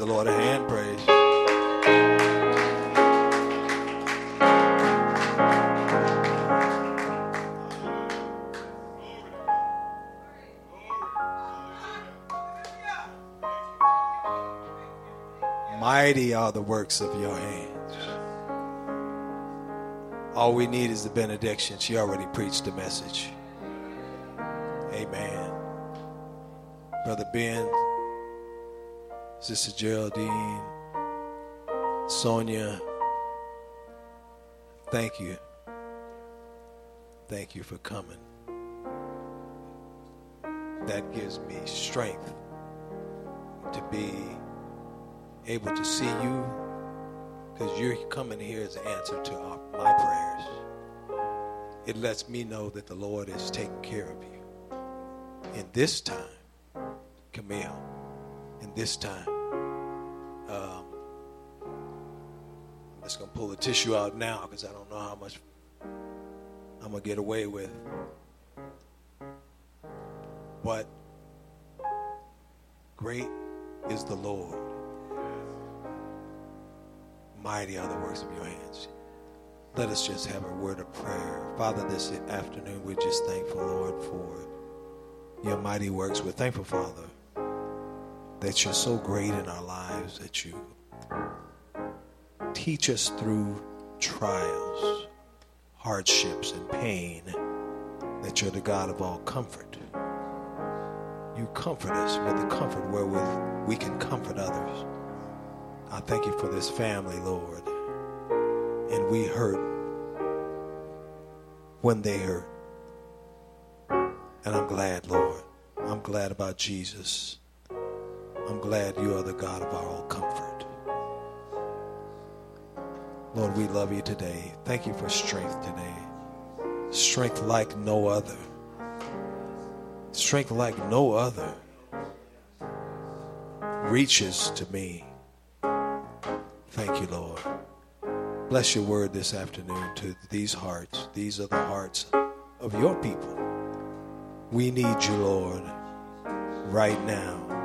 the Lord a hand praise. Mighty are the works of your hands. All we need is the benediction. She already preached the message. Amen. Brother Ben, Sister Geraldine, Sonia, thank you. Thank you for coming. That gives me strength to be able to see you because you're coming here as an answer to our, my prayers. It lets me know that the Lord is taking care of you. In this time, Camille, in this time, um, I'm just to pull the tissue out now because I don't know how much I'm to get away with. But great is the Lord mighty are the works of your hands. Let us just have a word of prayer. Father, this afternoon, we're just thankful, Lord, for your mighty works. We're thankful, Father, that you're so great in our lives, that you teach us through trials, hardships, and pain, that you're the God of all comfort. You comfort us with the comfort wherewith we can comfort others. I thank you for this family, Lord. And we hurt when they hurt. And I'm glad, Lord. I'm glad about Jesus. I'm glad you are the God of our all comfort. Lord, we love you today. Thank you for strength today. Strength like no other. Strength like no other reaches to me. Thank you, Lord. Bless your word this afternoon to these hearts. These are the hearts of your people. We need you, Lord, right now.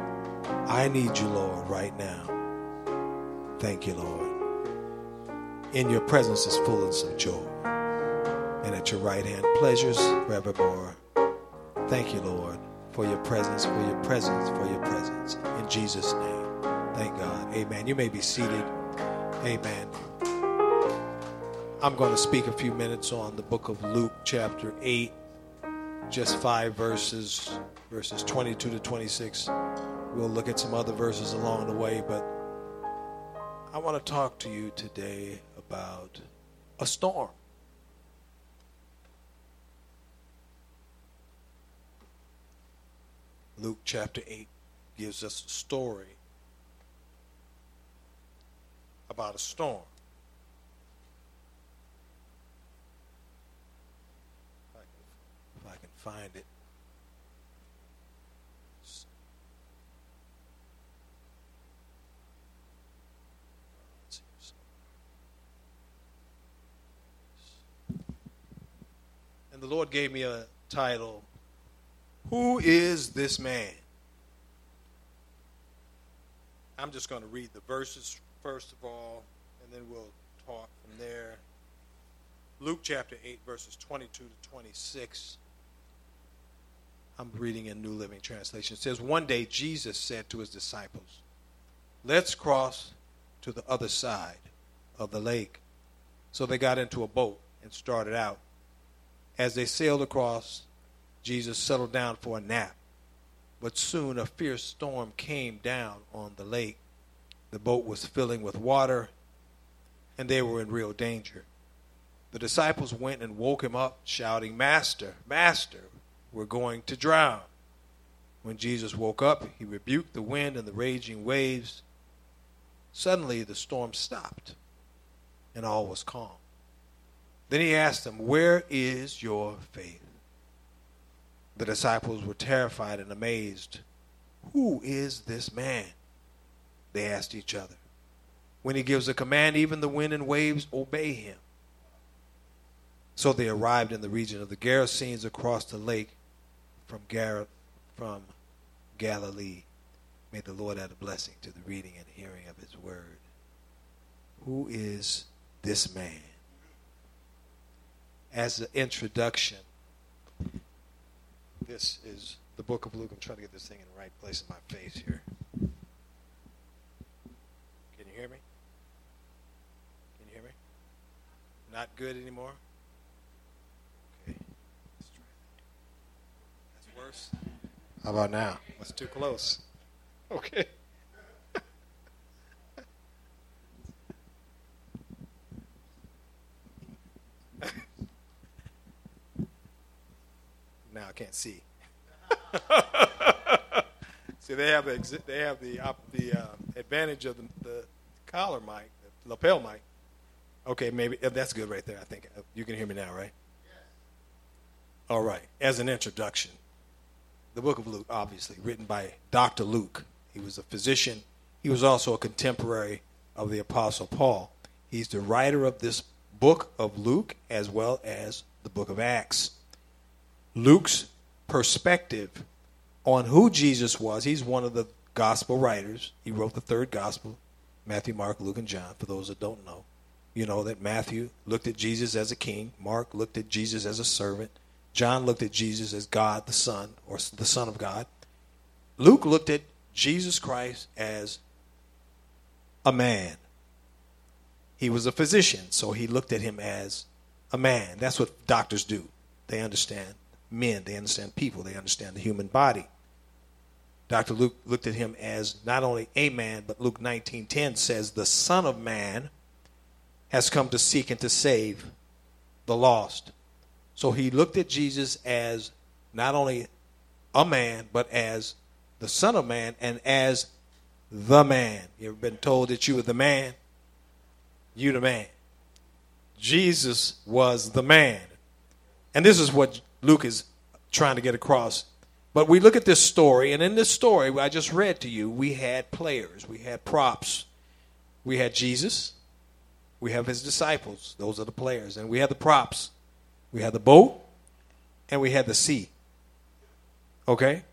I need you, Lord, right now. Thank you, Lord. In your presence is fullness of joy, and at your right hand, pleasures forevermore. Thank you, Lord, for your presence, for your presence, for your presence. In Jesus' name. Thank God. Amen. You may be seated. Amen. I'm going to speak a few minutes on the book of Luke, chapter 8, just five verses, verses 22 to 26. We'll look at some other verses along the way, but I want to talk to you today about a storm. Luke chapter 8 gives us a story about a storm. If I can, find it. And the Lord gave me a title Who is this man? I'm just going to read the verses first of all, and then we'll talk from there. Luke chapter 8, verses 22 to 26. I'm reading in New Living Translation. It says, One day Jesus said to his disciples, Let's cross to the other side of the lake. So they got into a boat and started out. As they sailed across, Jesus settled down for a nap. But soon a fierce storm came down on the lake. The boat was filling with water, and they were in real danger. The disciples went and woke him up, shouting, Master, Master, we're going to drown. When Jesus woke up, he rebuked the wind and the raging waves. Suddenly the storm stopped, and all was calm. Then he asked them, Where is your faith? The disciples were terrified and amazed. Who is this man? They asked each other. When he gives a command, even the wind and waves obey him. So they arrived in the region of the Gerasenes across the lake from, Gar- from Galilee. May the Lord add a blessing to the reading and hearing of his word. Who is this man? As an introduction, this is the book of Luke. I'm trying to get this thing in the right place in my face here. Can you hear me? Can you hear me? Not good anymore? Okay. That's worse. How about now? That's too close. Okay. Now I can't see. see, they have the they have the the uh, advantage of the, the collar mic, the lapel mic. Okay, maybe that's good right there. I think you can hear me now, right? Yes. All right. As an introduction, the book of Luke, obviously written by Dr. Luke. He was a physician. He was also a contemporary of the Apostle Paul. He's the writer of this book of Luke as well as the book of Acts. Luke's perspective on who Jesus was, he's one of the gospel writers. He wrote the third gospel Matthew, Mark, Luke, and John, for those that don't know. You know that Matthew looked at Jesus as a king, Mark looked at Jesus as a servant, John looked at Jesus as God the Son, or the Son of God. Luke looked at Jesus Christ as a man. He was a physician, so he looked at him as a man. That's what doctors do. They understand men, they understand people, they understand the human body. Dr. Luke looked at him as not only a man, but Luke 19:10 says the son of man has come to seek and to save the lost. So he looked at Jesus as not only a man, but as the son of man and as the man. You ever been told that you were the man? You the man. Jesus was the man. And this is what Luke is trying to get across. But we look at this story, and in this story I just read to you, we had players, we had props. We had Jesus, we have his disciples, those are the players, and we had the props. We had the boat, and we had the sea. Okay?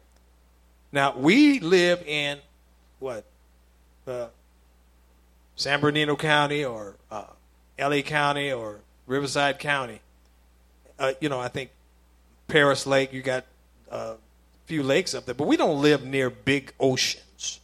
Now, we live in what? Uh, San Bernardino County or uh, LA County or Riverside County. Uh, you know, I think Perris Lake, you got a few lakes up there, but we don't live near big oceans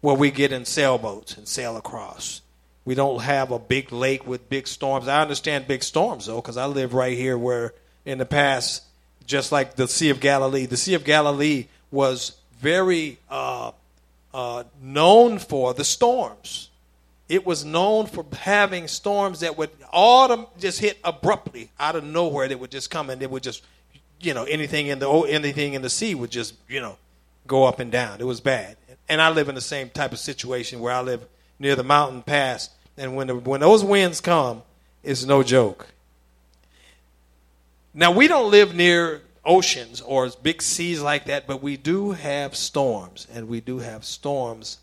where we get in sailboats and sail across. We don't have a big lake with big storms. I understand big storms, though, because I live right here where in the past, just like the Sea of Galilee, the Sea of Galilee was very uh, uh, known for the storms. It was known for having storms that would autumn just hit abruptly out of nowhere. They would just come and they would just, you know, anything in the oh, anything in the sea would just, you know, go up and down. It was bad. And I live in the same type of situation where I live near the mountain pass, and when the, when those winds come, it's no joke. Now we don't live near oceans or big seas like that, but we do have storms, and we do have storms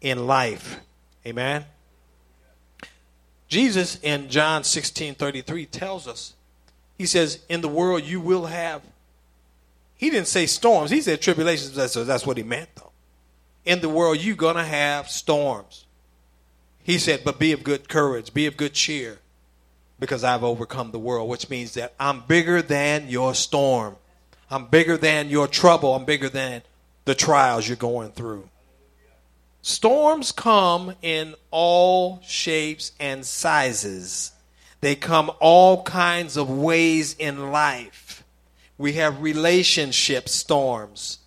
in life. Amen. Jesus in John 16 33 tells us, He says, In the world you will have, He didn't say storms, He said tribulations. That's, that's what He meant, though. In the world you're going to have storms. He said, But be of good courage, be of good cheer because I've overcome the world, which means that I'm bigger than your storm. I'm bigger than your trouble. I'm bigger than the trials you're going through. Storms come in all shapes and sizes. They come all kinds of ways in life. We have relationship storms.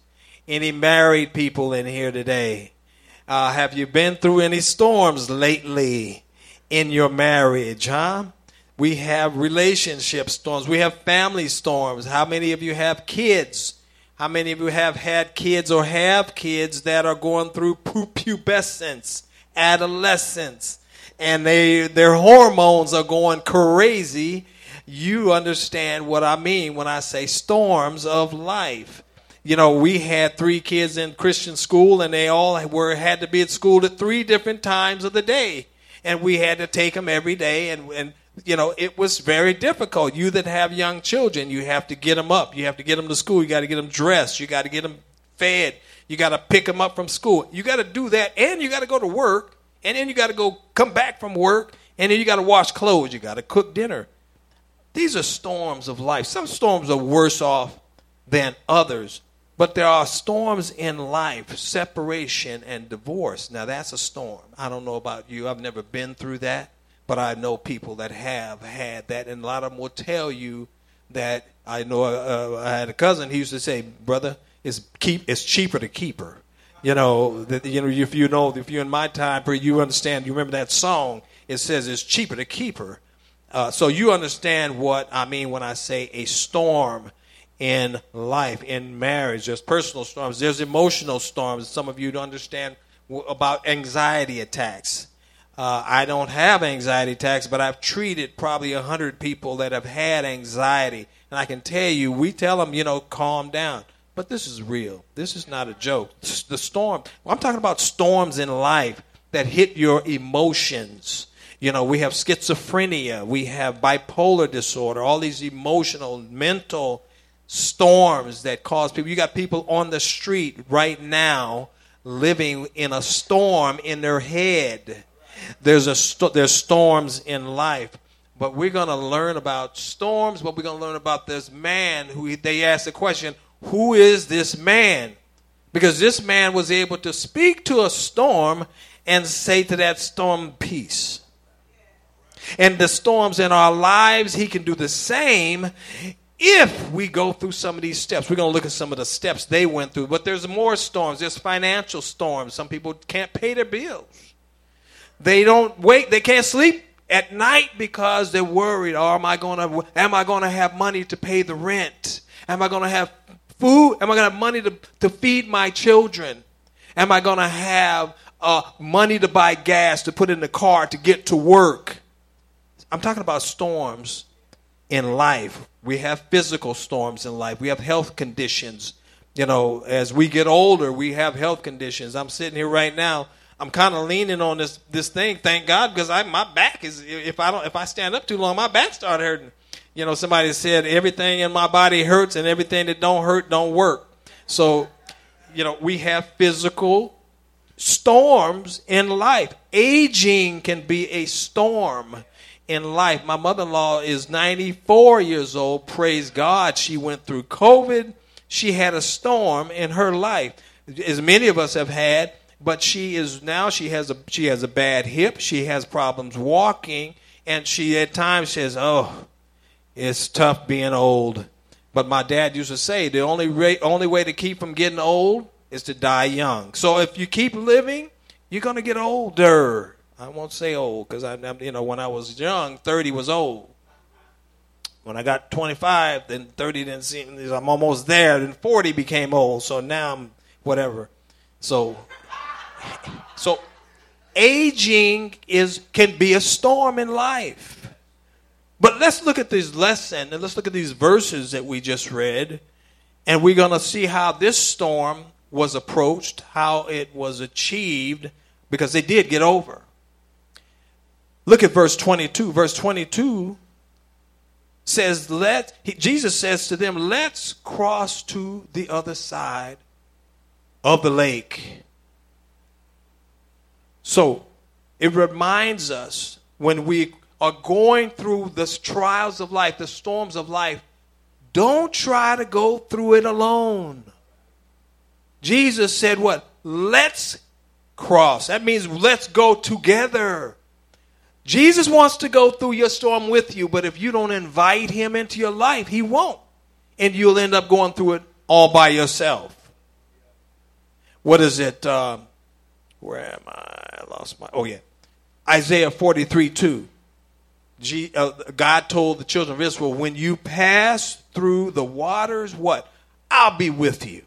Any married people in here today? Uh, have you been through any storms lately in your marriage, huh? We have relationship storms. We have family storms. How many of you have kids? How many of you have had kids or have kids that are going through pubescence, adolescence, and they their hormones are going crazy? You understand what I mean when I say storms of life. You know, we had three kids in Christian school, and they all were had to be at school at three different times of the day, and we had to take them every day, and and you know, it was very difficult. You that have young children, you have to get them up. You have to get them to school. You got to get them dressed. You got to get them fed. You got to pick them up from school. You got to do that, and you got to go to work, and then you got to go come back from work, and then you got to wash clothes. You got to cook dinner. These are storms of life. Some storms are worse off than others, but there are storms in life, separation and divorce. Now, that's a storm. I don't know about you. I've never been through that, but I know people that have had that, and a lot of them will tell you that. I know uh, I had a cousin. He used to say, "Brother, it's keep it's cheaper to keep her." You know, that, you know, if you know, if you're in my time, you understand. You remember that song? It says it's cheaper to keep her. Uh, so you understand what I mean when I say a storm in life, in marriage. There's personal storms, there's emotional storms. Some of you don't understand about anxiety attacks. Uh, I don't have anxiety attacks, but I've treated probably a hundred people that have had anxiety, and I can tell you, we tell them, you know, calm down. But this is real. This is not a joke. The storm. I'm talking about storms in life that hit your emotions. You know, we have schizophrenia, we have bipolar disorder, all these emotional, mental storms that cause people. You got people on the street right now living in a storm in their head. There's a there's storms in life, but we're going to learn about storms. But we're going to learn about this man who they asked the question, "Who is this man?" Because this man was able to speak to a storm and say to that storm, "Peace." And the storms in our lives, he can do the same if we go through some of these steps. We're going to look at some of the steps they went through. But there's more storms. There's financial storms. Some people can't pay their bills. They don't wait. They can't sleep at night because they're worried. Oh, am I going to am I going to have money to pay the rent? Am I going to have food? Am I going to have money to, to feed my children? Am I going to have uh, money to buy gas to put in the car to get to work? I'm talking about storms in life. We have physical storms in life. We have health conditions. You know, as we get older, we have health conditions. I'm sitting here right now. I'm kind of leaning on this this thing. Thank God, because I my back is if I don't if I stand up too long, my back started hurting. You know, somebody said everything in my body hurts, and everything that don't hurt don't work. So, you know, we have physical storms in life. Aging can be a storm in life. My mother in law is 94 years old. Praise God. She went through COVID. She had a storm in her life, as many of us have had. But she is now she has a she has a bad hip. She has problems walking, and she at times says, "Oh, it's tough being old." But my dad used to say the only only way to keep from getting old is to die young. So if you keep living, you're going to get older. I won't say old because I, you know, when I was young, 30 was old. When I got 25, then 30 didn't seem. I'm almost there. Then 40 became old. So now I'm whatever. So, so aging is can be a storm in life. But let's look at this lesson and let's look at these verses that we just read, and we're going to see how this storm was approached, how it was achieved, because they did get over. Look at verse 22. Verse 22 says, Let, he, Jesus says to them, Let's cross to the other side of the lake. So it reminds us when we are going through the trials of life, the storms of life, don't try to go through it alone. Jesus said, What? Let's cross. That means let's go together. Jesus wants to go through your storm with you, but if you don't invite him into your life, he won't. And you'll end up going through it all by yourself. What is it? Um, where am I? I lost my. Oh, yeah. Isaiah 43 2. G, uh, God told the children of Israel, when you pass through the waters, what? I'll be with you.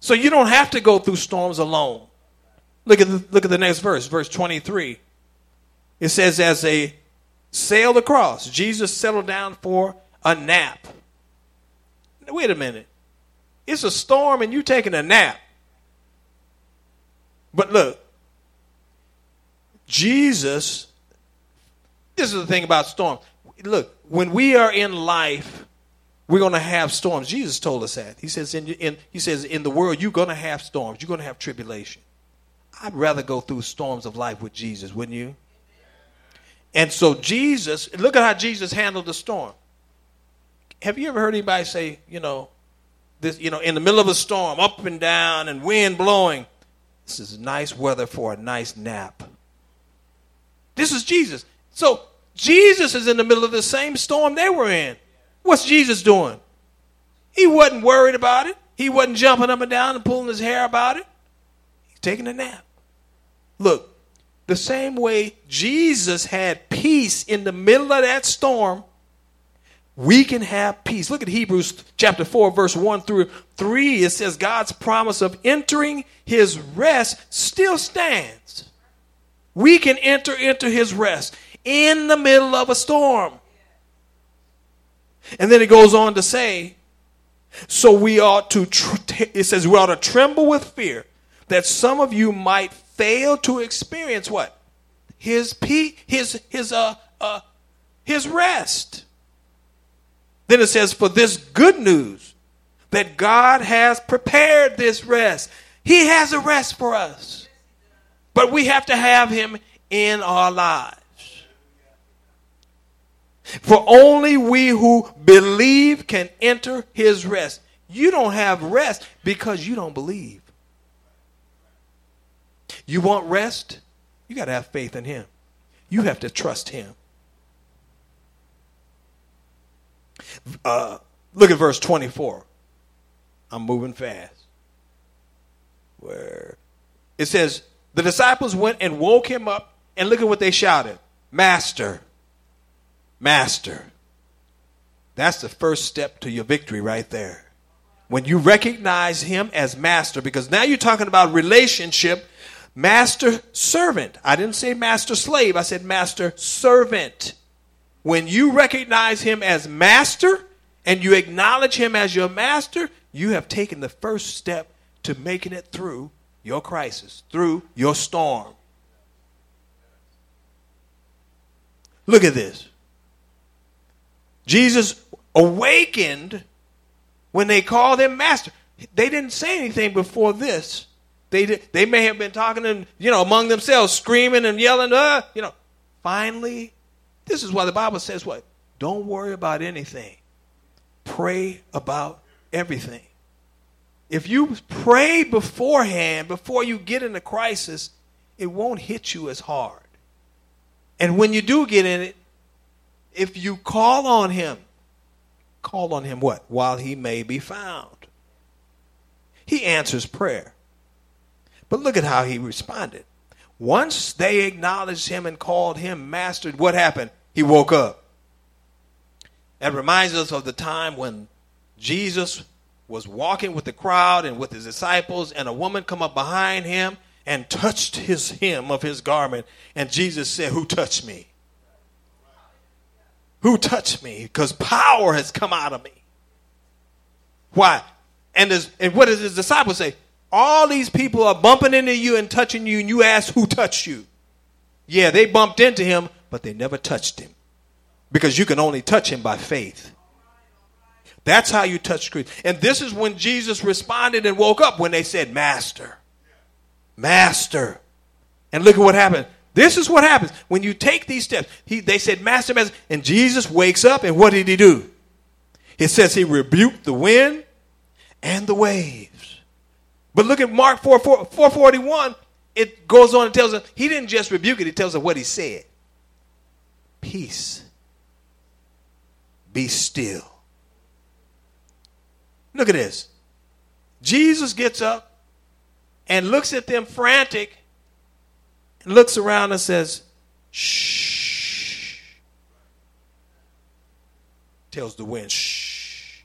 So you don't have to go through storms alone. Look at the, look at the next verse, verse 23. It says, as they sailed across, Jesus settled down for a nap. Wait a minute. It's a storm and you're taking a nap. But look, Jesus, this is the thing about storms. Look, when we are in life, We're going to have storms. Jesus told us that. He says in, in he says in the world you're going to have storms. You're going to have tribulation. I'd rather go through storms of life with Jesus, wouldn't you? And so Jesus, look at how Jesus handled the storm. Have you ever heard anybody say, you know, this, you know, in the middle of a storm, up and down and wind blowing, this is nice weather for a nice nap. This is Jesus. So Jesus is in the middle of the same storm they were in. What's Jesus doing? He wasn't worried about it. He wasn't jumping up and down and pulling his hair about it. He's taking a nap. Look, the same way Jesus had peace in the middle of that storm, we can have peace. Look at Hebrews chapter 4, verse 1 through 3. It says, God's promise of entering his rest still stands. We can enter into his rest in the middle of a storm. And then it goes on to say, so we ought to, it says, we ought to tremble with fear that some of you might fail to experience what? His peace, his his uh uh his rest. Then it says, for this good news that God has prepared this rest. He has a rest for us. But we have to have him in our lives. For only we who believe can enter his rest. You don't have rest because you don't believe. You want rest? You got to have faith in Him. You have to trust Him. Uh, look at verse 24. I'm moving fast. Where it says, The disciples went and woke him up, and look at what they shouted Master, Master. That's the first step to your victory right there. When you recognize him as master, because now you're talking about relationship Master servant. I didn't say master slave, I said master servant. When you recognize him as master and you acknowledge him as your master, you have taken the first step to making it through your crisis, through your storm. Look at this. Jesus awakened when they called him master. They didn't say anything before this. They, they may have been talking and, you know, among themselves, screaming and yelling, uh, you know. Finally, this is why the Bible says what? Don't worry about anything. Pray about everything. If you pray beforehand, before you get in a crisis, it won't hit you as hard. And when you do get in it, if you call on him, call on him what? While he may be found. He answers prayer. But look at how he responded. Once they acknowledged him and called him master, what happened? He woke up. That reminds us of the time when Jesus was walking with the crowd and with his disciples, and a woman come up behind him and touched his hem of his garment. And Jesus said, Who touched me? Who touched me? Because power has come out of me. Why? And, and what does his disciples say? All these people are bumping into you and touching you, and you ask who touched you. Yeah, they bumped into him, but they never touched him. Because you can only touch him by faith. That's how you touch Christ. And this is when Jesus responded and woke up when they said, Master. Master. And look at what happened. This is what happens when you take these steps. He, they said, Master, Master. And Jesus wakes up, and what did he do? It says he rebuked the wind and the waves. But look at Mark 4, 4, 441. It goes on and tells us he didn't just rebuke it, it tells us what he said. Peace. Be still. Look at this. Jesus gets up and looks at them frantic looks around and says, shh. Tells the wind, shh.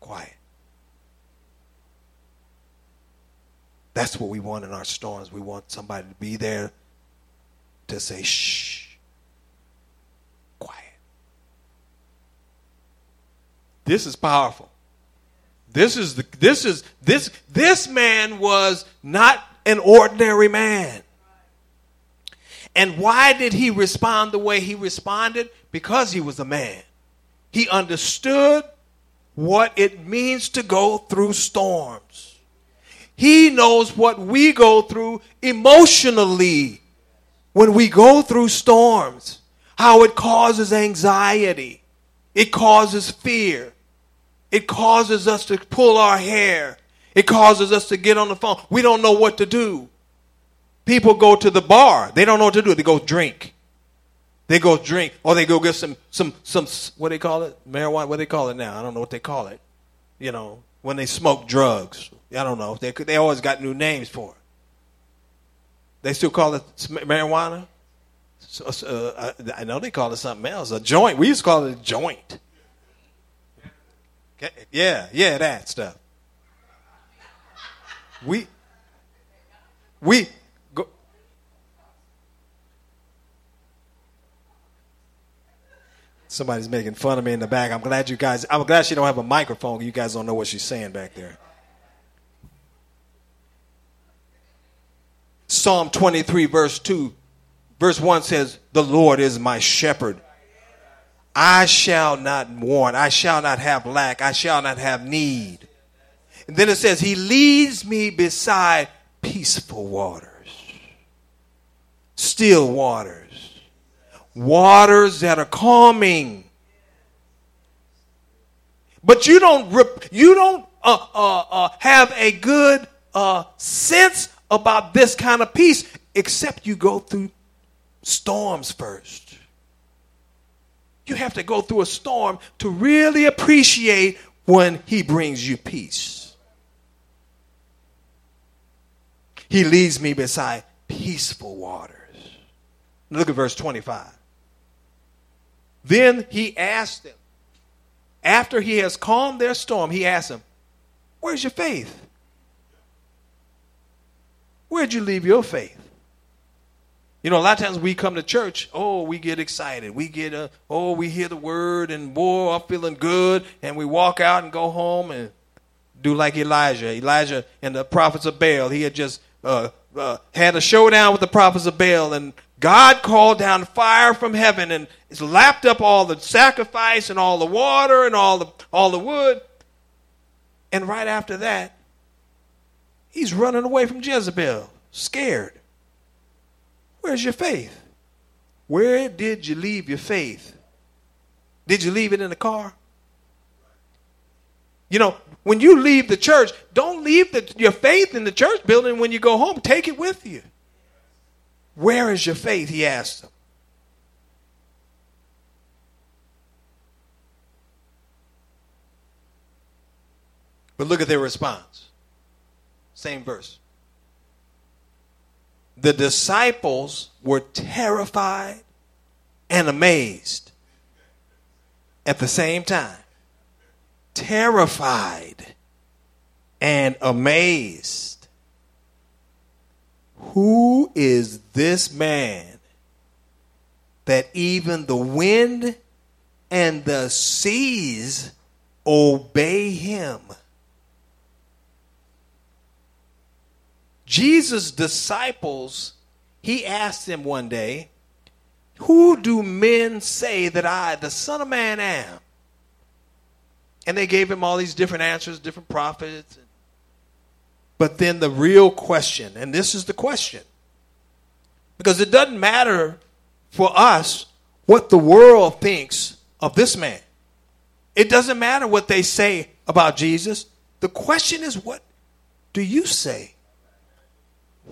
Quiet. That's what we want in our storms. We want somebody to be there to say, shh, quiet. This is powerful. This is the, this is this this man was not an ordinary man. And why did he respond the way he responded? Because he was a man. He understood what it means to go through storms. He knows what we go through emotionally when we go through storms, how it causes anxiety, it causes fear, it causes us to pull our hair, it causes us to get on the phone. We don't know what to do. People go to the bar, they don't know what to do, they go drink. They go drink, or they go get some, some, some, what they call it? Marijuana, what they call it now? I don't know what they call it. You know, when they smoke drugs. I don't know. They, they always got new names for it. They still call it marijuana? Uh, I know they call it something else. A joint. We used to call it a joint. Yeah, yeah, that stuff. We, we, go Somebody's making fun of me in the back. I'm glad you guys. I'm glad she don't have a microphone. You guys don't know what she's saying back there. Psalm 23, verse 2, verse 1 says, The Lord is my shepherd. I shall not want, I shall not have lack, I shall not have need. And then it says, He leads me beside peaceful waters, still waters waters that are calming. But you don't you don't uh, uh, uh, have a good uh, sense about this kind of peace except you go through storms first. You have to go through a storm to really appreciate when he brings you peace. He leads me beside peaceful waters. Look at verse 25. Then he asked them, after he has calmed their storm, he asked them, Where's your faith? Where'd you leave your faith? You know, a lot of times we come to church, oh, we get excited. We get, a, oh, we hear the word and boy, I'm feeling good. And we walk out and go home and do like Elijah. Elijah and the prophets of Baal, he had just uh, uh, had a showdown with the prophets of Baal and God called down fire from heaven and lapped up all the sacrifice and all the water and all the all the wood. And right after that, he's running away from Jezebel, scared. Where's your faith? Where did you leave your faith? Did you leave it in the car? You know, when you leave the church, don't leave the, your faith in the church building when you go home. Take it with you. Where is your faith? He asked them. But look at their response. Same verse. The disciples were terrified and amazed at the same time. Terrified and amazed. Who is this man that even the wind and the seas obey him? Jesus' disciples, he asked them one day, Who do men say that I, the Son of Man, am? And they gave him all these different answers, different prophets, but then the real question, and this is the question, because it doesn't matter for us what the world thinks of this man. It doesn't matter what they say about Jesus. The question is, what do you say?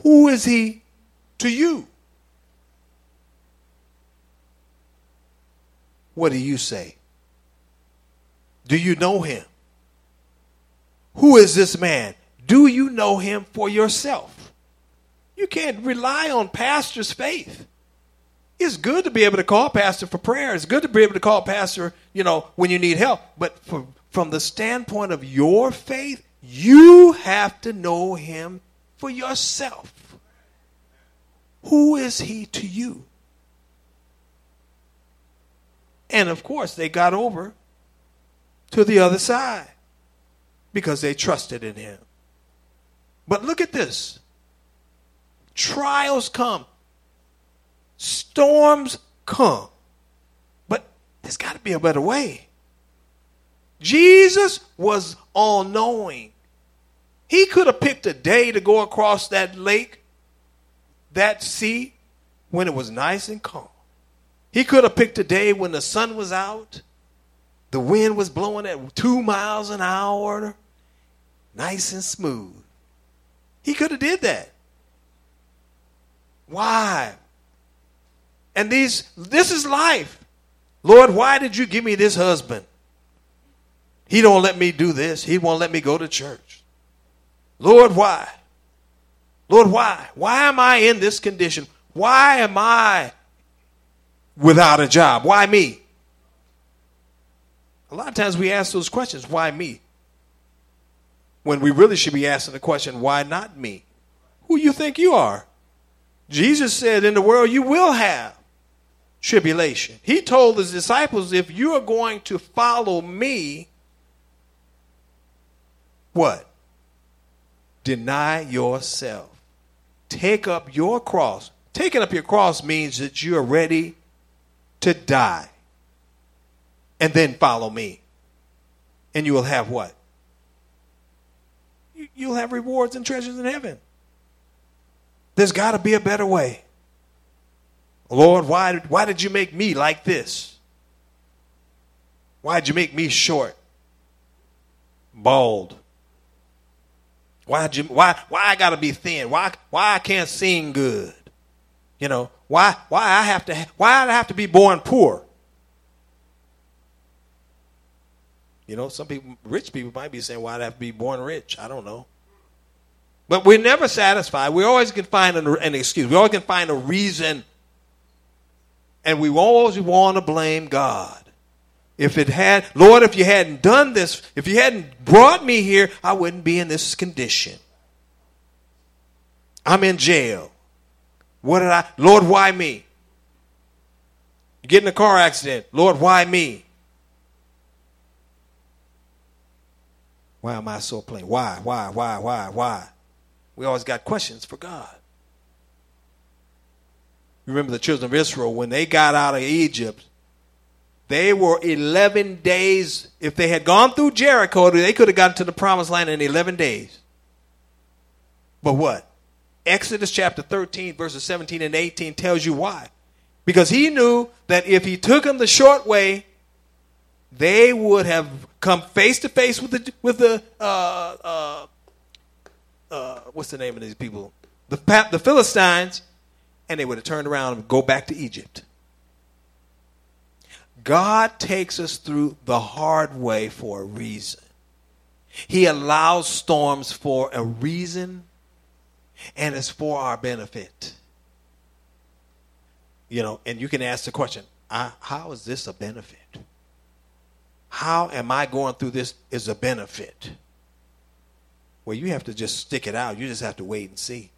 Who is he to you? What do you say? Do you know him? Who is this man? Do you know him for yourself? You can't rely on pastor's faith. It's good to be able to call pastor for prayer. It's good to be able to call pastor, you know, when you need help. But for, from the standpoint of your faith, you have to know him for yourself. Who is he to you? And of course, they got over to the other side because they trusted in him. But look at this trials come, storms come. But there's got to be a better way. Jesus was all knowing. He could have picked a day to go across that lake, that sea, when it was nice and calm. He could have picked a day when the sun was out, the wind was blowing at two miles an hour, nice and smooth. He could have did that. Why? And these this is life. Lord, why did you give me this husband? He don't let me do this. He won't let me go to church. Lord, why? Lord, why? Why am I in this condition? Why am I without a job? Why me? A lot of times we ask those questions, why me? When we really should be asking the question, why not me? Who you think you are? Jesus said, in the world you will have tribulation. He told his disciples, if you are going to follow me, what? Deny yourself. Take up your cross. Taking up your cross means that you are ready to die. And then follow me. And you will have what? You'll have rewards and treasures in heaven. There's got to be a better way. Lord, why, why did you make me like this? Why did you make me short? Bald? Why you why why I gotta be thin? Why why I can't sing good? You know, why why I have to why I have to be born poor? You know, some people rich people might be saying why I have to be born rich. I don't know. But we're never satisfied. We always can find an, an excuse. We always can find a reason. And we always want to blame God. If it had, Lord, if you hadn't done this, if you hadn't brought me here, I wouldn't be in this condition. I'm in jail. What did I, Lord, why me? You get in a car accident. Lord, why me? Why am I so plain? Why, why, why, why, why? We always got questions for God. Remember the children of Israel, when they got out of Egypt, they were 11 days. If they had gone through Jericho, they could have gotten to the promised land in 11 days. But what? Exodus chapter 13, verses 17 and 18 tells you why. Because he knew that if he took them the short way, they would have come face to face with the with the uh, uh, uh, what's the name of these people? The the Philistines, and they would have turned around and go back to Egypt. God takes us through the hard way for a reason. He allows storms for a reason, and it's for our benefit. You know, and you can ask the question how is this a benefit? How am I going through this is a benefit? Well, you have to just stick it out. You just have to wait and see.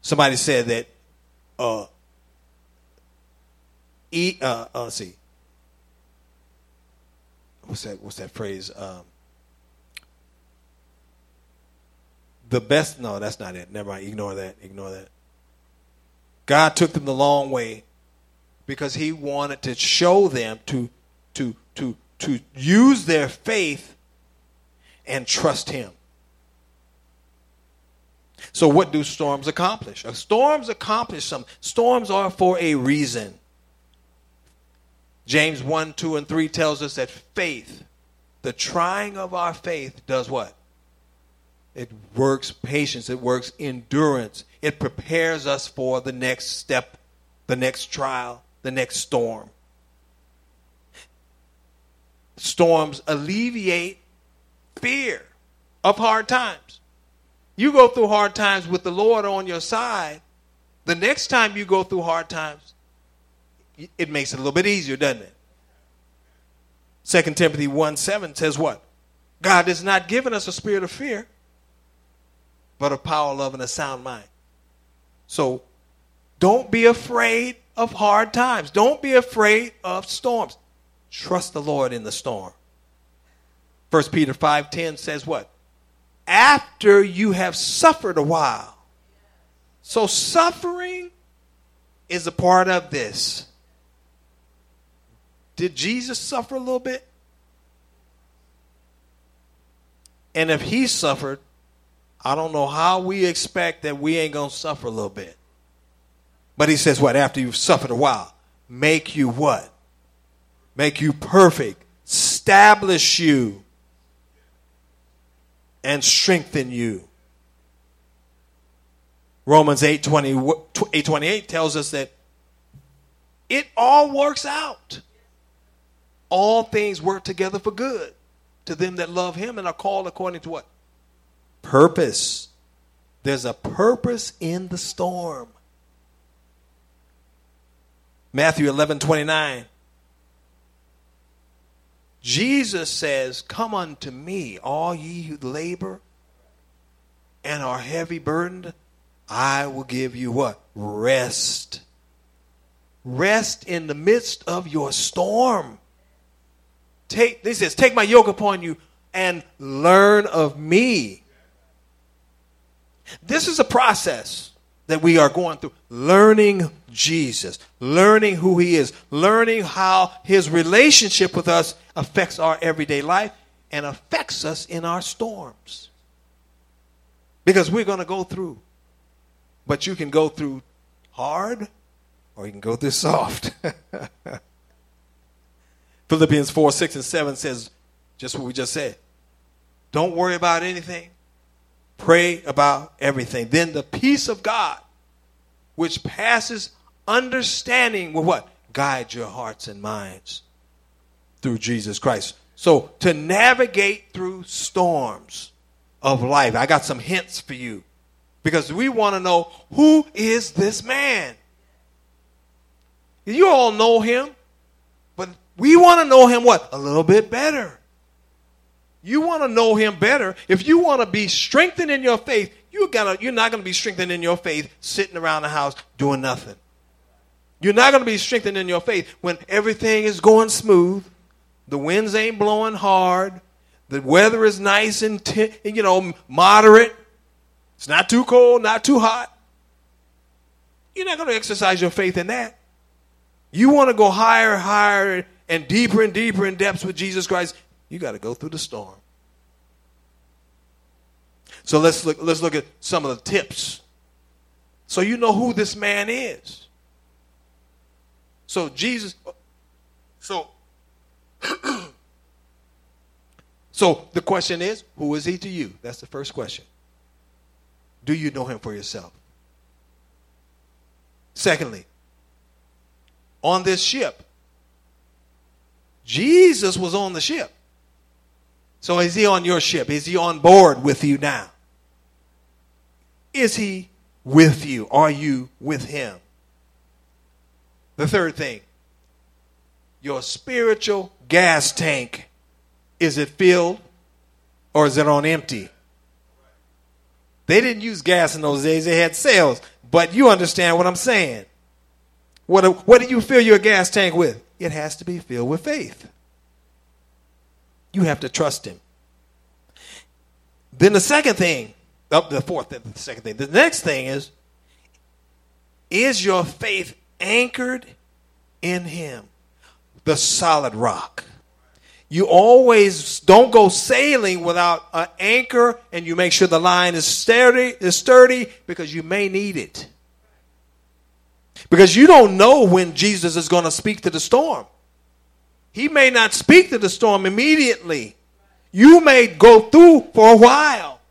Somebody said that uh, eat. Uh, uh, let's see. What's that? What's that phrase? Um, the best. No, that's not it. Never mind. Ignore that. Ignore that. God took them the long way because He wanted to show them to to to to use their faith and trust Him. So, what do storms accomplish? Storms accomplish something. Storms are for a reason. James 1, 2, and 3 tells us that faith, the trying of our faith, does what? It works patience, it works endurance. It prepares us for the next step, the next trial, the next storm. Storms alleviate fear of hard times. You go through hard times with the Lord on your side. The next time you go through hard times, it makes it a little bit easier, doesn't it? 2 Timothy 1 7 says what? God has not given us a spirit of fear, but of power, love, and a sound mind. So don't be afraid of hard times. Don't be afraid of storms. Trust the Lord in the storm. 1 Peter 5:10 says what? After you have suffered a while. So suffering is a part of this. Did Jesus suffer a little bit? And if he suffered, I don't know how we expect that we ain't going to suffer a little bit. But he says, what? After you've suffered a while, make you what? Make you perfect, establish you, and strengthen you. Romans 8, 20, 8 28 tells us that it all works out. All things work together for good to them that love him and are called according to what? Purpose. There's a purpose in the storm. Matthew 11 29. Jesus says, Come unto me, all ye who labor and are heavy burdened, I will give you what? Rest. Rest in the midst of your storm. Take, he says, take my yoke upon you and learn of me. This is a process that we are going through. Learning Jesus, learning who he is, learning how his relationship with us affects our everyday life and affects us in our storms. Because we're going to go through. But you can go through hard or you can go through soft. Philippians 4, 6, and 7 says just what we just said. Don't worry about anything. Pray about everything. Then the peace of God, which passes understanding, will what? Guide your hearts and minds through Jesus Christ. So to navigate through storms of life, I got some hints for you. Because we want to know who is this man? You all know him. But we want to know him what? A little bit better. You want to know him better. If you want to be strengthened in your faith, you gotta, you're not going to be strengthened in your faith sitting around the house doing nothing. You're not going to be strengthened in your faith when everything is going smooth, the winds ain't blowing hard, the weather is nice and t- you know moderate. It's not too cold, not too hot. You're not going to exercise your faith in that. You want to go higher, and higher and deeper and deeper in depths with Jesus Christ, you got to go through the storm. So let's look, let's look at some of the tips. So you know who this man is. So Jesus, so so the question is, who is he to you? That's the first question. Do you know him for yourself? Secondly, on this ship, Jesus was on the ship. So is he on your ship? Is he on board with you now? Is he with you? Are you with him? The third thing, your spiritual gas tank, is it filled or is it on empty? They didn't use gas in those days, they had sails. But you understand what I'm saying. What, what do you fill your gas tank with? it has to be filled with faith. You have to trust Him. Then the second thing, oh, the fourth, the second thing, the next thing is, is your faith anchored in Him, the solid rock? You always don't go sailing without an anchor, and you make sure the line is sturdy, is sturdy because you may need it. Because you don't know when Jesus is going to speak to the storm. He may not speak to the storm immediately. You may go through for a while.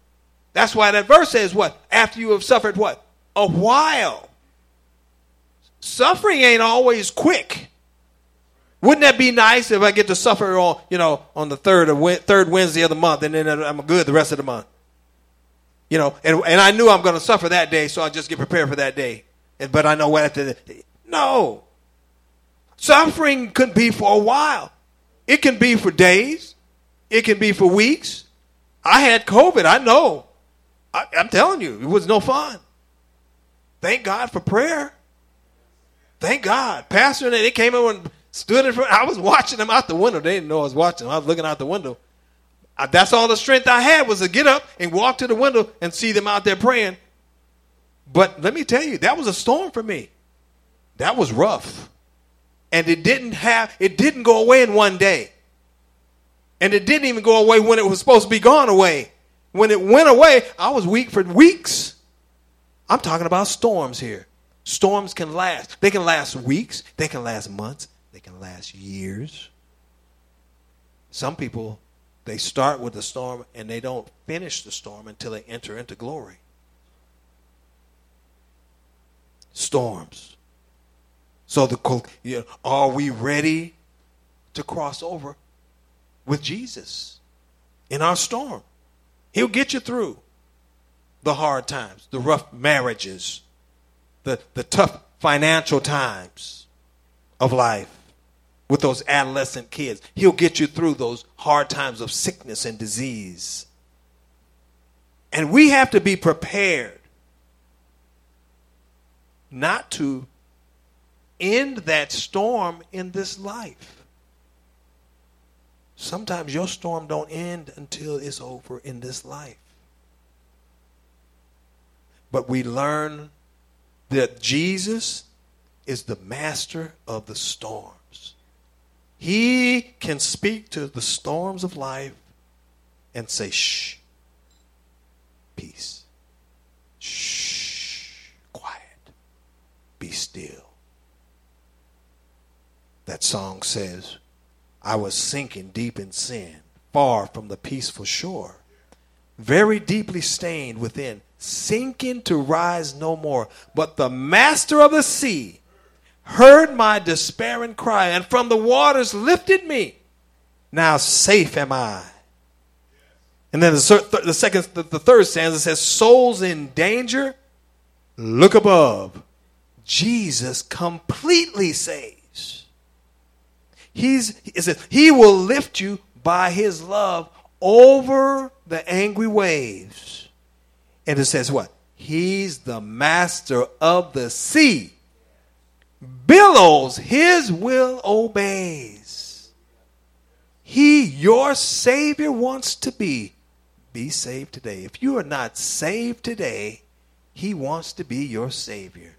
That's why that verse says what? After you have suffered what? A while. Suffering ain't always quick. Wouldn't that be nice if I get to suffer on, you know, on the third or third Wednesday of the month, and then I'm good the rest of the month? You know, and, and I knew I'm going to suffer that day, so I just get prepared for that day. But I know what after the, no. Suffering could be for a while. It can be for days. It can be for weeks. I had COVID. I know. I, am telling you, it was no fun. Thank God for prayer. Thank God. Pastor and they came in and stood in front. I was watching them out the window. They didn't know I was watching. I was looking out the window. I, that's all the strength I had was to get up and walk to the window and see them out there praying. But let me tell you, that was a storm for me. That was rough. And it didn't have it didn't go away in one day. And it didn't even go away when it was supposed to be gone away. When it went away, I was weak for weeks. I'm talking about storms here. Storms can last. They can last weeks, they can last months, they can last years. Some people they start with the storm and they don't finish the storm until they enter into glory. Storms. So the you know, are we ready to cross over with Jesus in our storm? He'll get you through the hard times, the rough marriages, the, the tough financial times of life with those adolescent kids. He'll get you through those hard times of sickness and disease. And we have to be prepared not to end that storm in this life. Sometimes your storm don't end until it's over in this life. But we learn that Jesus is the master of the storm. He can speak to the storms of life and say, shh, peace, shh, quiet, be still. That song says, I was sinking deep in sin, far from the peaceful shore, very deeply stained within, sinking to rise no more. But the master of the sea, heard my despairing cry, and from the waters lifted me. Now safe am I. And then the, the second, the, the third stanza says, "Souls in danger, look above. Jesus completely saves. He's it says, He will lift you by His love over the angry waves." And it says what? He's the master of the sea billows, his will obeys. He, your Savior, wants to be. Be saved today. If you are not saved today, he wants to be your Savior.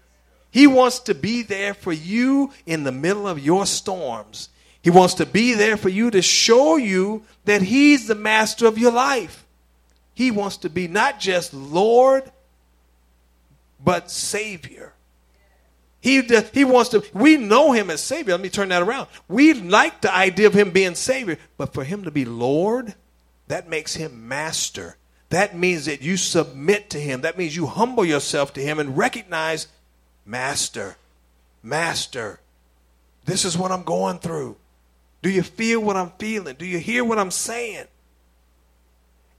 He wants to be there for you in the middle of your storms. He wants to be there for you to show you that He's the master of your life. He wants to be not just Lord, but Savior. He, he wants to, we know him as Savior. Let me turn that around. We like the idea of him being Savior, but for him to be Lord, that makes him Master. That means that you submit to him. That means you humble yourself to him and recognize, Master, Master, this is what I'm going through. Do you feel what I'm feeling? Do you hear what I'm saying?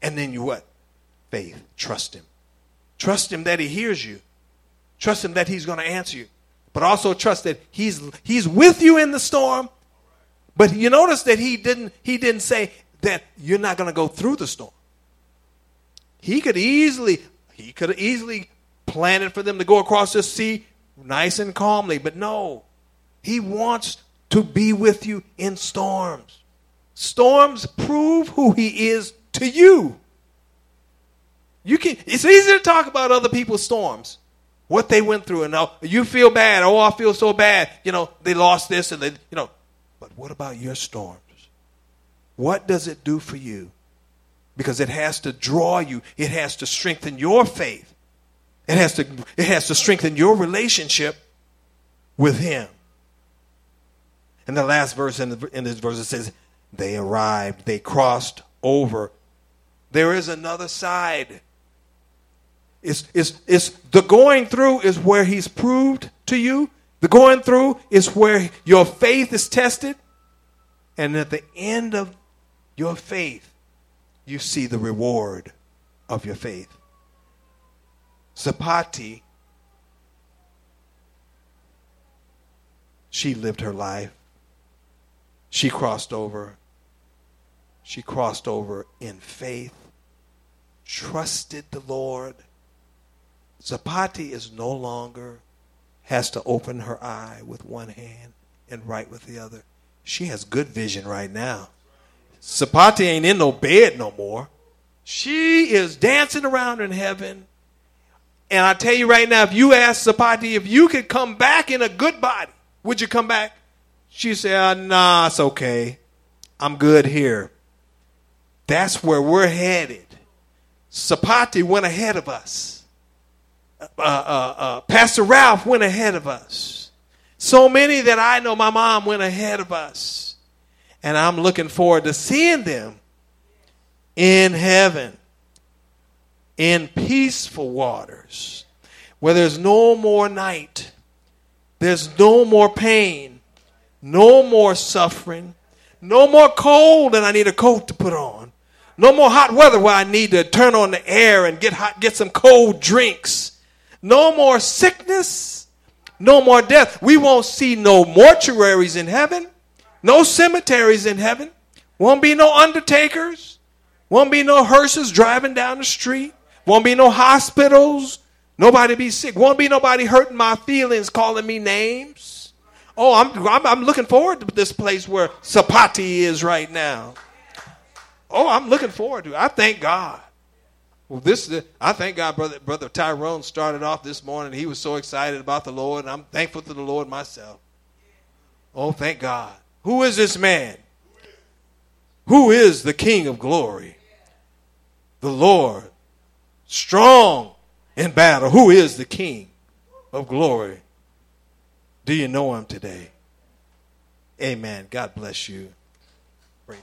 And then you what? Faith. Trust him. Trust him that he hears you. Trust him that he's going to answer you but also trust that he's he's with you in the storm. But you notice that he didn't he didn't say that you're not going to go through the storm. He could easily he could have easily planned it for them to go across the sea nice and calmly, but no. He wants to be with you in storms. Storms prove who he is to you. You can it's easy to talk about other people's storms what they went through, and now you feel bad. Oh, I feel so bad. You know, they lost this, and they, you know. But what about your storms? What does it do for you? Because it has to draw you. It has to strengthen your faith. It has to. It has to strengthen your relationship with Him. And the last verse in, the, in this verse it says, "They arrived. They crossed over." There is another side it's, it's, it's the going through is where he's proved to you. The going through is where your faith is tested. And at the end of your faith, you see the reward of your faith. Sapati, she lived her life. She crossed over. She crossed over in faith, trusted the Lord, Zapati is no longer has to open her eye with one hand and write with the other. She has good vision right now. Zapati ain't in no bed no more. She is dancing around in heaven. And I tell you right now, if you ask Zapati if you could come back in a good body, would you come back? She said, Nah, it's okay. I'm good here. That's where we're headed. Sapati went ahead of us. Uh, uh, uh, Pastor Ralph went ahead of us. So many that I know, my mom went ahead of us. And I'm looking forward to seeing them in heaven, in peaceful waters, where there's no more night, there's no more pain, no more suffering, no more cold, and I need a coat to put on. No more hot weather where I need to turn on the air and get hot, get some cold drinks. No more sickness. No more death. We won't see no mortuaries in heaven. No cemeteries in heaven. Won't be no undertakers. Won't be no hearses driving down the street. Won't be no hospitals. Nobody be sick. Won't be nobody hurting my feelings, calling me names. Oh, I'm, I'm, I'm looking forward to this place where Sapati is right now. Oh, I'm looking forward to it. I thank God. Well, this uh, I thank God, brother. Brother Tyrone started off this morning. He was so excited about the Lord, and I'm thankful to the Lord myself. Oh, thank God. Who is this man? Who is the King of glory? The Lord, strong in battle. Who is the King of glory? Do you know him today? Amen. God bless you. Praise.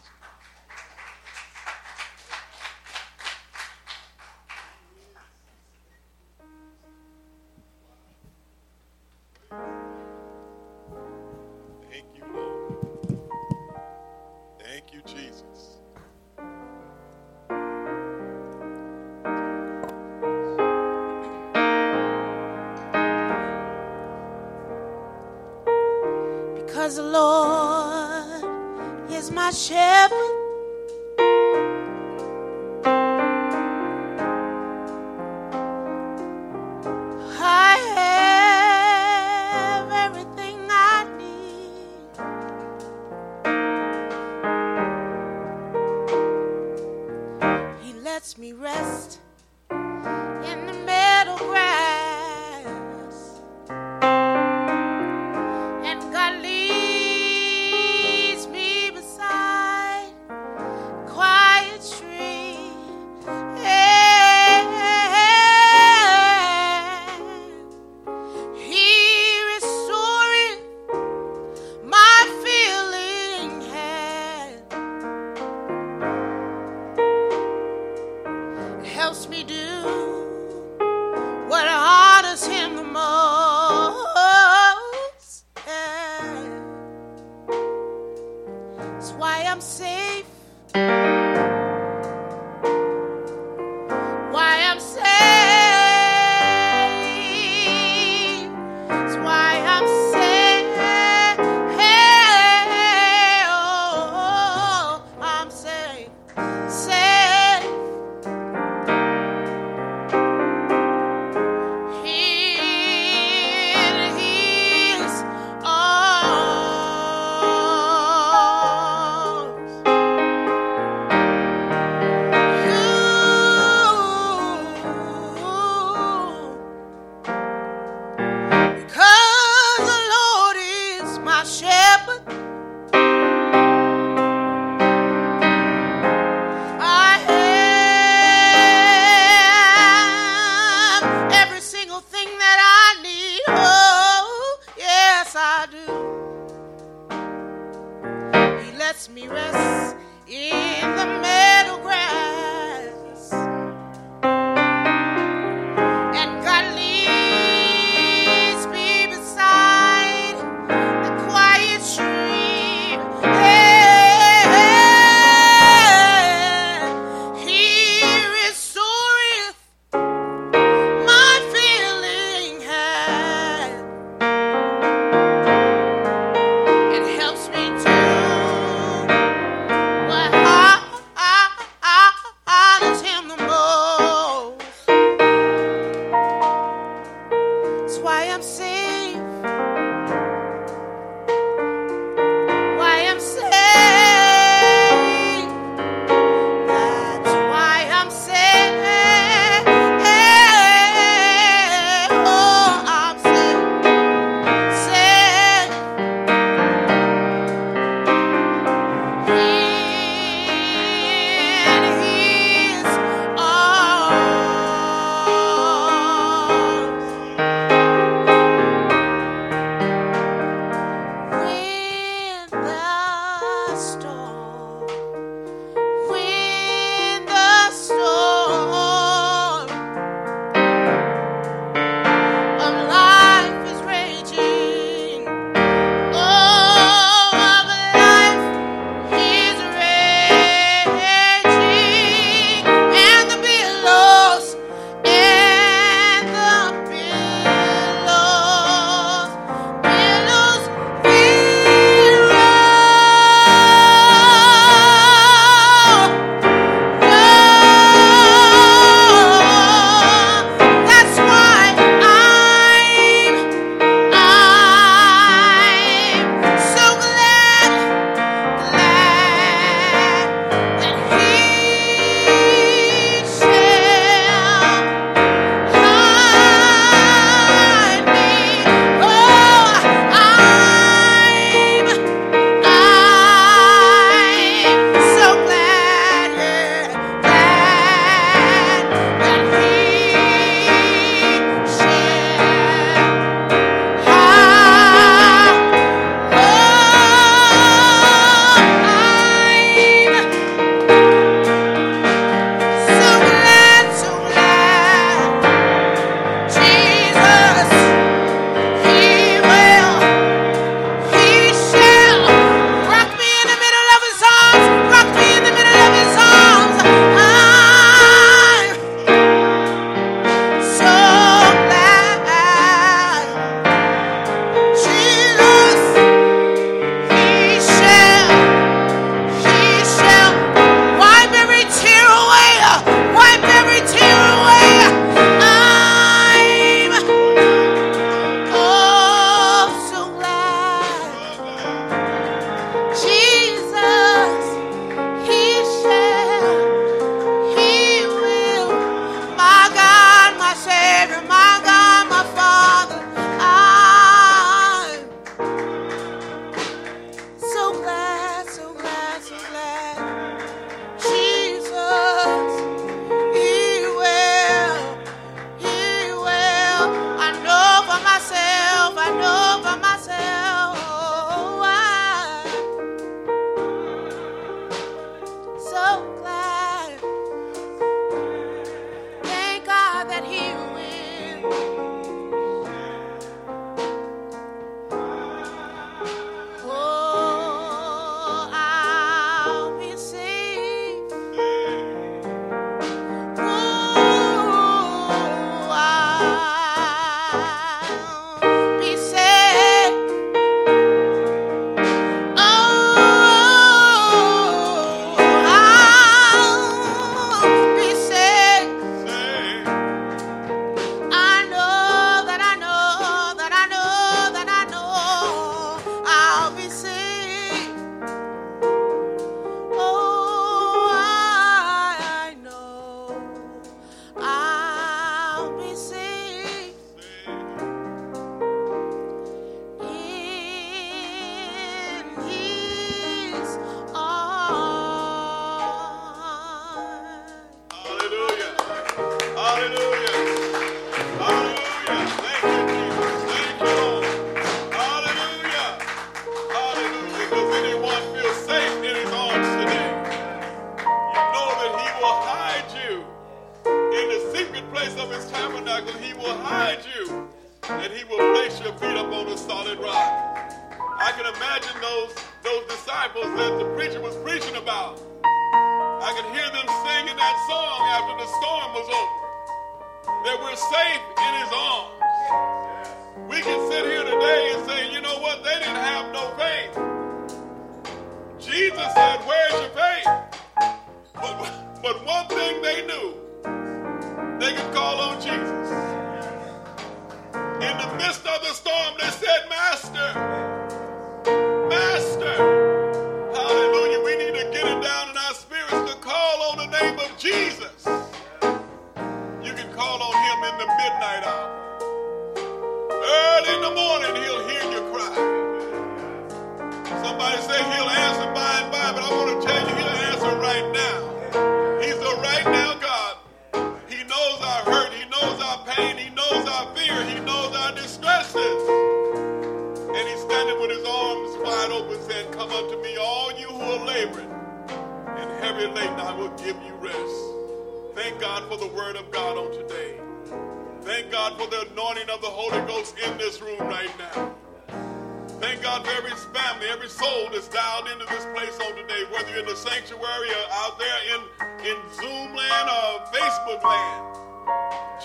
you in the sanctuary or out there in, in Zoom land or Facebook land,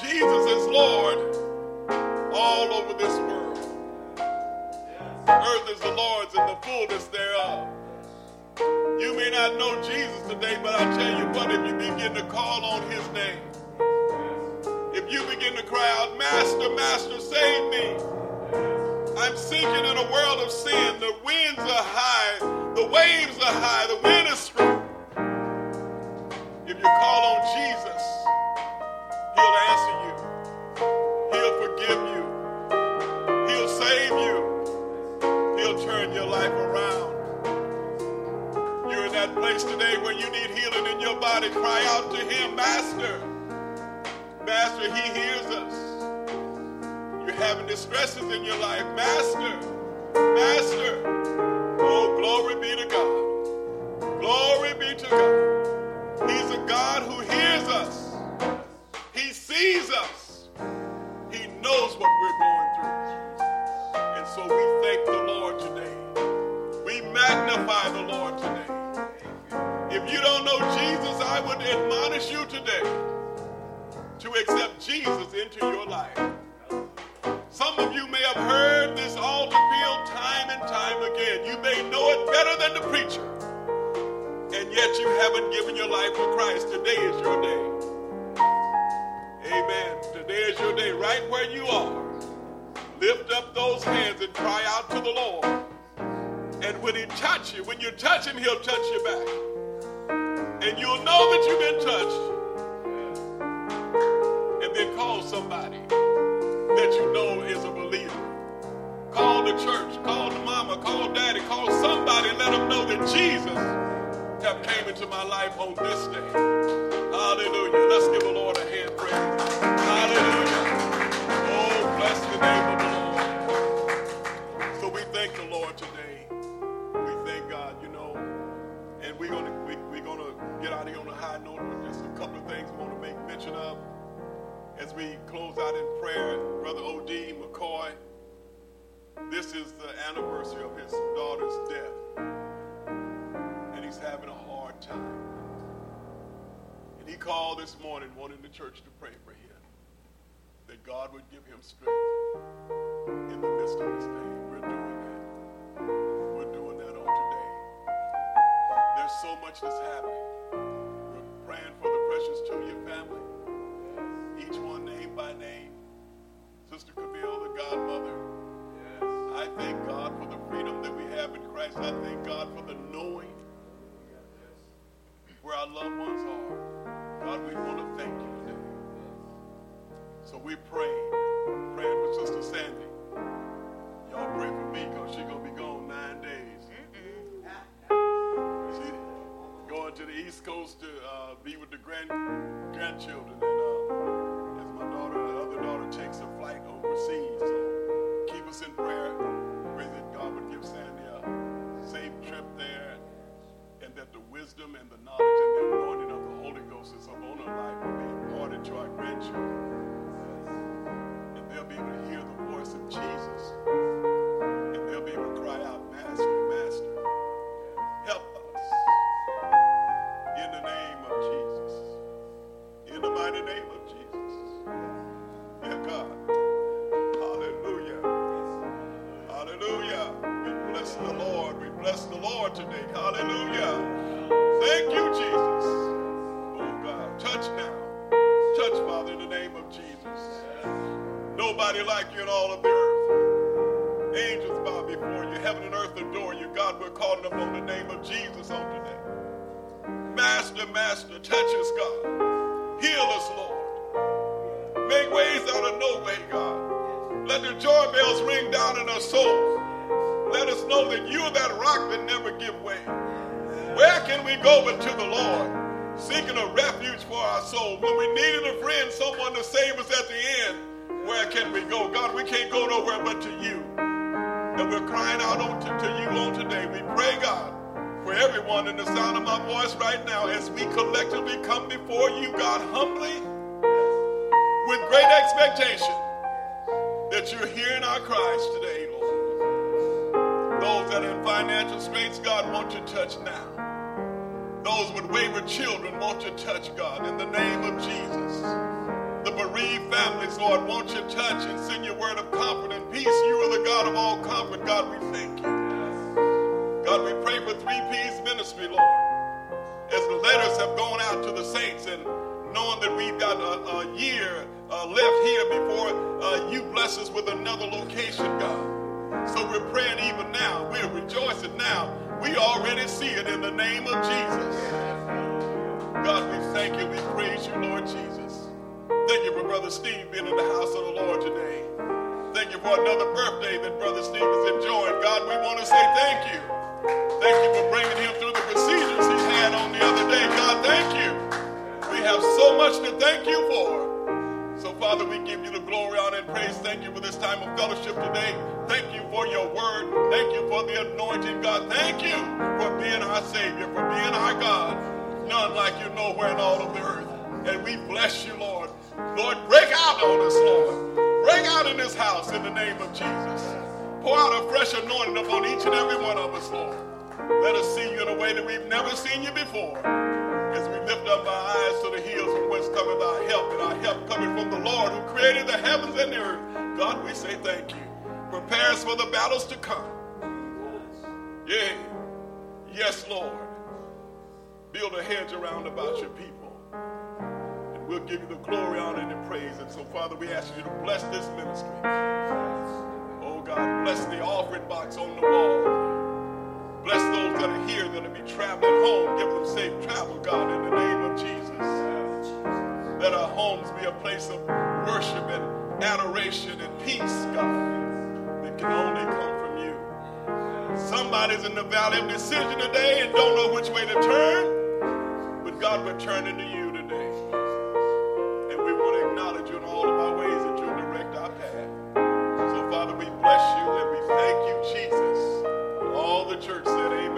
Jesus is Lord all over this world. Earth is the Lord's and the fullness thereof. You may not know Jesus today, but I tell you what, if you begin to call on his name, if you begin to cry out, Master, Master, save me. I'm sinking in a world of sin. The winds are high the waves are high, the wind is strong. If you call on Jesus, He'll answer you, He'll forgive you, He'll save you, He'll turn your life around. You're in that place today where you need healing in your body. Cry out to Him, Master. Master, He hears us. You're having distresses in your life, Master. Master. Oh, glory be to God. Glory be to God. He's a God who hears us, He sees us, He knows what we're going through. And so we thank the Lord today. We magnify the Lord today. If you don't know Jesus, I would admonish you today to accept Jesus into your life. Some of have heard this altar peal time and time again. You may know it better than the preacher, and yet you haven't given your life to Christ. Today is your day. Amen. Today is your day. Right where you are, lift up those hands and cry out to the Lord. And when He touches you, when you touch Him, He'll touch you back. And you'll know that you've been touched. And then call somebody that you know is a believer. Call the church, call the mama, call daddy, call somebody, let them know that Jesus have came into my life on this day. Hallelujah. Let's give the Lord a hand praise. Hallelujah. Oh, bless the name of the Lord. So we thank the Lord today. We thank God, you know, and we're gonna we, are going to get out of here on a high note with just a couple of things we want to make mention of as we close out in prayer, Brother O.D. McCoy, this is the anniversary of his daughter's death, and he's having a hard time. And he called this morning wanting the church to pray for him, that God would give him strength in the midst of his pain. We're doing that. We're doing that on today. There's so much that's happening. We're praying for the precious Julia family each one name by name. Sister Camille, the godmother. I thank God for the freedom that we have in Christ. I thank God for the knowing where our loved ones are. God, we want to thank you today. So we pray. Praying for Sister Sandy. Y'all pray for me because she's going to be gone nine days. She's going to the East Coast to uh, be with the grand grandchildren. And, uh, my daughter the other daughter takes a flight overseas, so keep us in prayer. Pray that God would give Sandy a safe trip there and that the wisdom and the knowledge and the anointing of the Holy Ghost is upon her life will be imparted to our grandchildren. And they'll be able to hear touch now? Those with wayward children, won't you touch, God, in the name of Jesus? The bereaved families, Lord, won't you touch and send your word of comfort and peace? You are the God of all comfort. God, we thank you. God, we pray for Three P's ministry, Lord. As the letters have gone out to the saints and knowing that we've got a, a year uh, left here before uh, you bless us with another location, God. So we're praying even now. We're rejoicing now. Already see it in the name of Jesus. God, we thank you. We praise you, Lord Jesus. Thank you for Brother Steve being in the house of the Lord today. Thank you for another birthday that Brother Steve is enjoying. God, we want to say thank you. Thank you for bringing him through the procedures he had on the other day. God, thank you. We have so much to thank you for. So, Father, we give you the glory, honor, and praise. Thank you for this time of fellowship today. Thank you for your word. Thank you for the anointing, God. Thank you for being our Savior, for being our God. None like you nowhere in all of the earth. And we bless you, Lord. Lord, break out on us, Lord. Break out in this house in the name of Jesus. Pour out a fresh anointing upon each and every one of us, Lord. Let us see you in a way that we've never seen you before. As we lift up our eyes to the hills from whence cometh our help, and our help coming from the Lord who created the heavens and the earth. God, we say thank you. Prepare us for the battles to come. Yeah. Yes, Lord. Build a hedge around about your people. And we'll give you the glory, honor, and the praise. And so, Father, we ask you to bless this ministry. Oh, God, bless the offering box on the wall. Bless those that are here that will be traveling home. Give them safe travel, God, in the name of Jesus. Let our homes be a place of worship and adoration and peace, God, can only come from you. Somebody's in the valley of decision today and don't know which way to turn, but God, we're turning to you today. And we want to acknowledge you in all of our ways that you'll direct our path. So, Father, we bless you and we thank you, Jesus. All the church said, Amen.